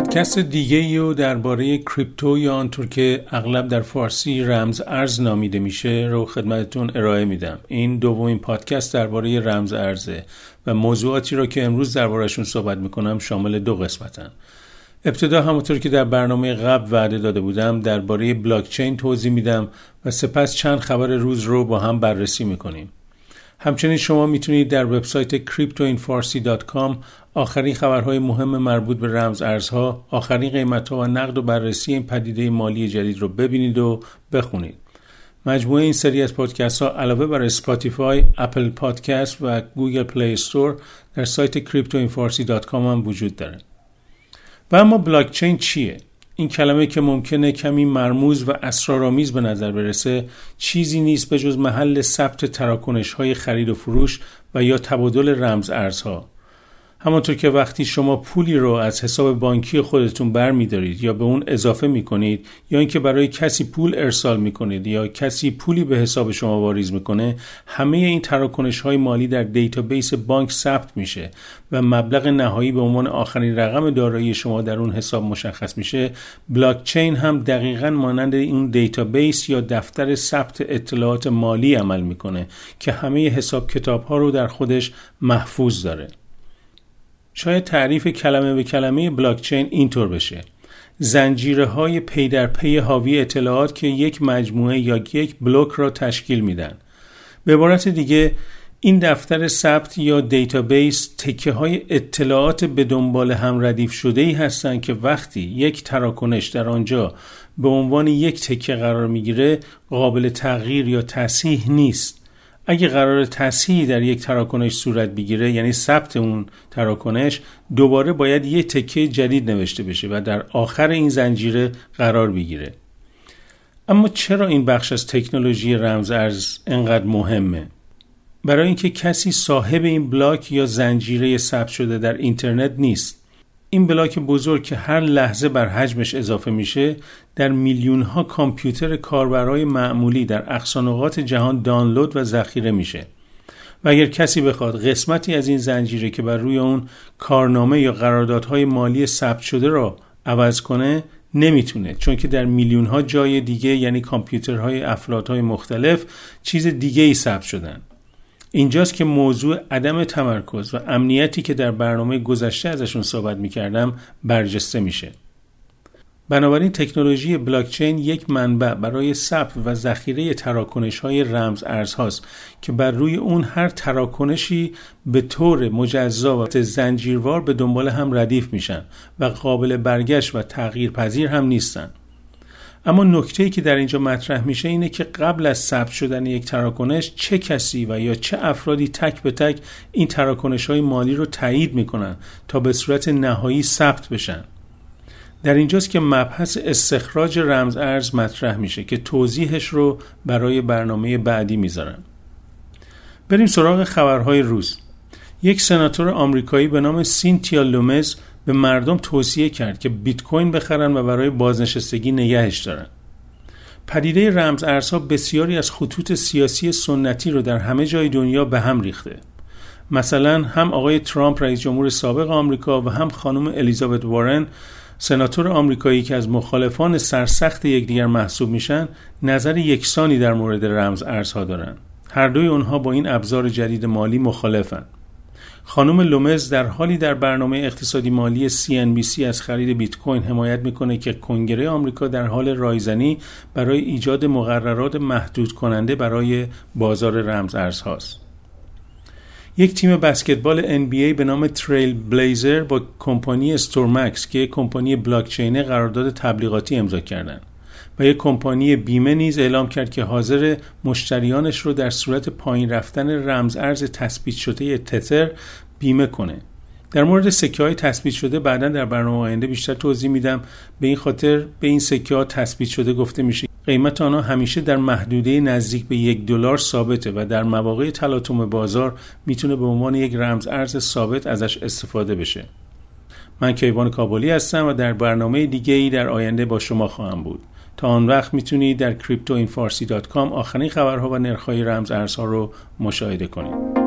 پادکست دیگه رو درباره کریپتو یا آنطور که اغلب در فارسی رمز ارز نامیده میشه رو خدمتتون ارائه میدم. این دومین پادکست درباره رمز ارزه و موضوعاتی رو که امروز دربارهشون صحبت می‌کنم شامل دو قسمتن. ابتدا همونطور که در برنامه قبل وعده داده بودم درباره بلاکچین توضیح میدم و سپس چند خبر روز رو با هم بررسی می‌کنیم. همچنین شما می‌تونید در وبسایت cryptoinfarsi.com آخرین خبرهای مهم مربوط به رمز ارزها، آخرین قیمتها و نقد و بررسی این پدیده مالی جدید رو ببینید و بخونید. مجموعه این سری از پادکست ها علاوه بر اسپاتیفای، اپل پادکست و گوگل پلی استور در سایت cryptoinfarsi.com هم وجود داره. و اما بلاکچین چیه؟ این کلمه که ممکنه کمی مرموز و اسرارآمیز به نظر برسه چیزی نیست به جز محل ثبت تراکنش های خرید و فروش و یا تبادل رمز ارزها همانطور که وقتی شما پولی رو از حساب بانکی خودتون بر میدارید یا به اون اضافه می کنید یا اینکه برای کسی پول ارسال می کنید یا کسی پولی به حساب شما واریز می‌کنه همه این تراکنش های مالی در database بانک ثبت میشه و مبلغ نهایی به عنوان آخرین رقم دارایی شما در اون حساب مشخص میشه. بلاکچین هم دقیقا مانند این database یا دفتر ثبت اطلاعات مالی عمل می‌کنه که همه حساب کتاب ها رو در خودش محفوظ داره. شاید تعریف کلمه به کلمه بلاکچین اینطور بشه. زنجیره های پی در پی حاوی اطلاعات که یک مجموعه یا یک بلوک را تشکیل میدن. به عبارت دیگه این دفتر ثبت یا database تکه های اطلاعات به دنبال هم ردیف شده ای هستند که وقتی یک تراکنش در آنجا به عنوان یک تکه قرار می‌گیره قابل تغییر یا تصحیح نیست. اگه قرار تصحیحی در یک تراکنش صورت بگیره یعنی ثبت اون تراکنش دوباره باید یک تکه جدید نوشته بشه و در آخر این زنجیره قرار بگیره. اما چرا این بخش از تکنولوژی رمز ارز انقدر مهمه؟ برای اینکه کسی صاحب این بلاک یا زنجیره ثبت شده در اینترنت نیست. این بلاک بزرگ که هر لحظه بر حجمش اضافه میشه در میلیون ها کامپیوتر کاربرای معمولی در اقصانقات جهان دانلود و ذخیره میشه. و اگر کسی بخواد قسمتی از این زنجیره که بر روی اون کارنامه یا قراردادهای مالی ثبت شده را عوض کنه نمی‌تونه چون که در میلیون ها جای دیگه یعنی کامپیوترهای افرادهای مختلف چیز دیگه ای ثبت شدن. اینجاست که موضوع عدم تمرکز و امنیتی که در برنامه گذشته ازشون صحبت می‌کردم برجسته میشه. بنابراین تکنولوژی بلاکچین یک منبع برای ثبت و ذخیره تراکنش های رمز ارزهاست که بر روی اون هر تراکنشی به طور مجزا و زنجیروار به دنبال هم ردیف میشن و قابل برگشت و تغییر پذیر هم نیستن. اما نکته که در اینجا مطرح میشه اینه که قبل از ثبت شدن یک تراکنش چه کسی و یا چه افرادی تک به تک این تراکنش های مالی رو تایید می‌کنن تا به صورت نهایی ثبت بشن. در اینجاست که مبحث استخراج رمز ارز مطرح میشه که توضیحش رو برای برنامه بعدی می‌ذارم. بریم سراغ خبرهای روز. یک سناتور آمریکایی به نام سینتیا لومز به مردم توصیه کرد که بیت کوین بخرن و برای بازنشستگی نگهش دارن. پدیده رمز ارزها بسیاری از خطوط سیاسی سنتی رو در همه جای دنیا به هم ریخته. مثلا هم آقای ترامپ رئیس جمهور سابق آمریکا و هم خانم الیزابت وارن سناتور آمریکایی که از مخالفان سرسخت یکدیگر محسوب میشن نظر یکسانی در مورد رمز ارزها دارند. هر دوی آنها با این ابزار جدید مالی مخالفند. خانم لومز در حالی در برنامه اقتصادی مالی CNBC از خرید بیت کوین حمایت می‌کنه که کنگره آمریکا در حال رایزنی برای ایجاد مقررات محدود کننده برای بازار رمز ارزهاست. یک تیم بسکتبال NBA به نام تریل بلیزر با کمپانی استورمکس که کمپانی بلاکچینه قرارداد تبلیغاتی امضا کردند. و یک کمپانی بیمه نیز اعلام کرد که حاضر مشتریانش رو در صورت پایین رفتن رمز ارز تثبیت شده تتر بیمه کنه. در مورد سکه های تثبیت شده بعدا در برنامه آینده بیشتر توضیح میدم. به این خاطر به این سکه ها تثبیت شده گفته میشه. قیمت آنها همیشه در محدوده نزدیک به یک دلار ثابته و در مواقع تلاطم بازار می‌تونه به عنوان یک رمز ارز ثابت ازش استفاده بشه. من کیوان کابلی هستم و در برنامه دیگه ای در آینده با شما خواهم بود. تا آن وقت می‌تونید در cryptoinfarsi.com آخرین خبرها و نرخهای رمز ارزها رو مشاهده کنید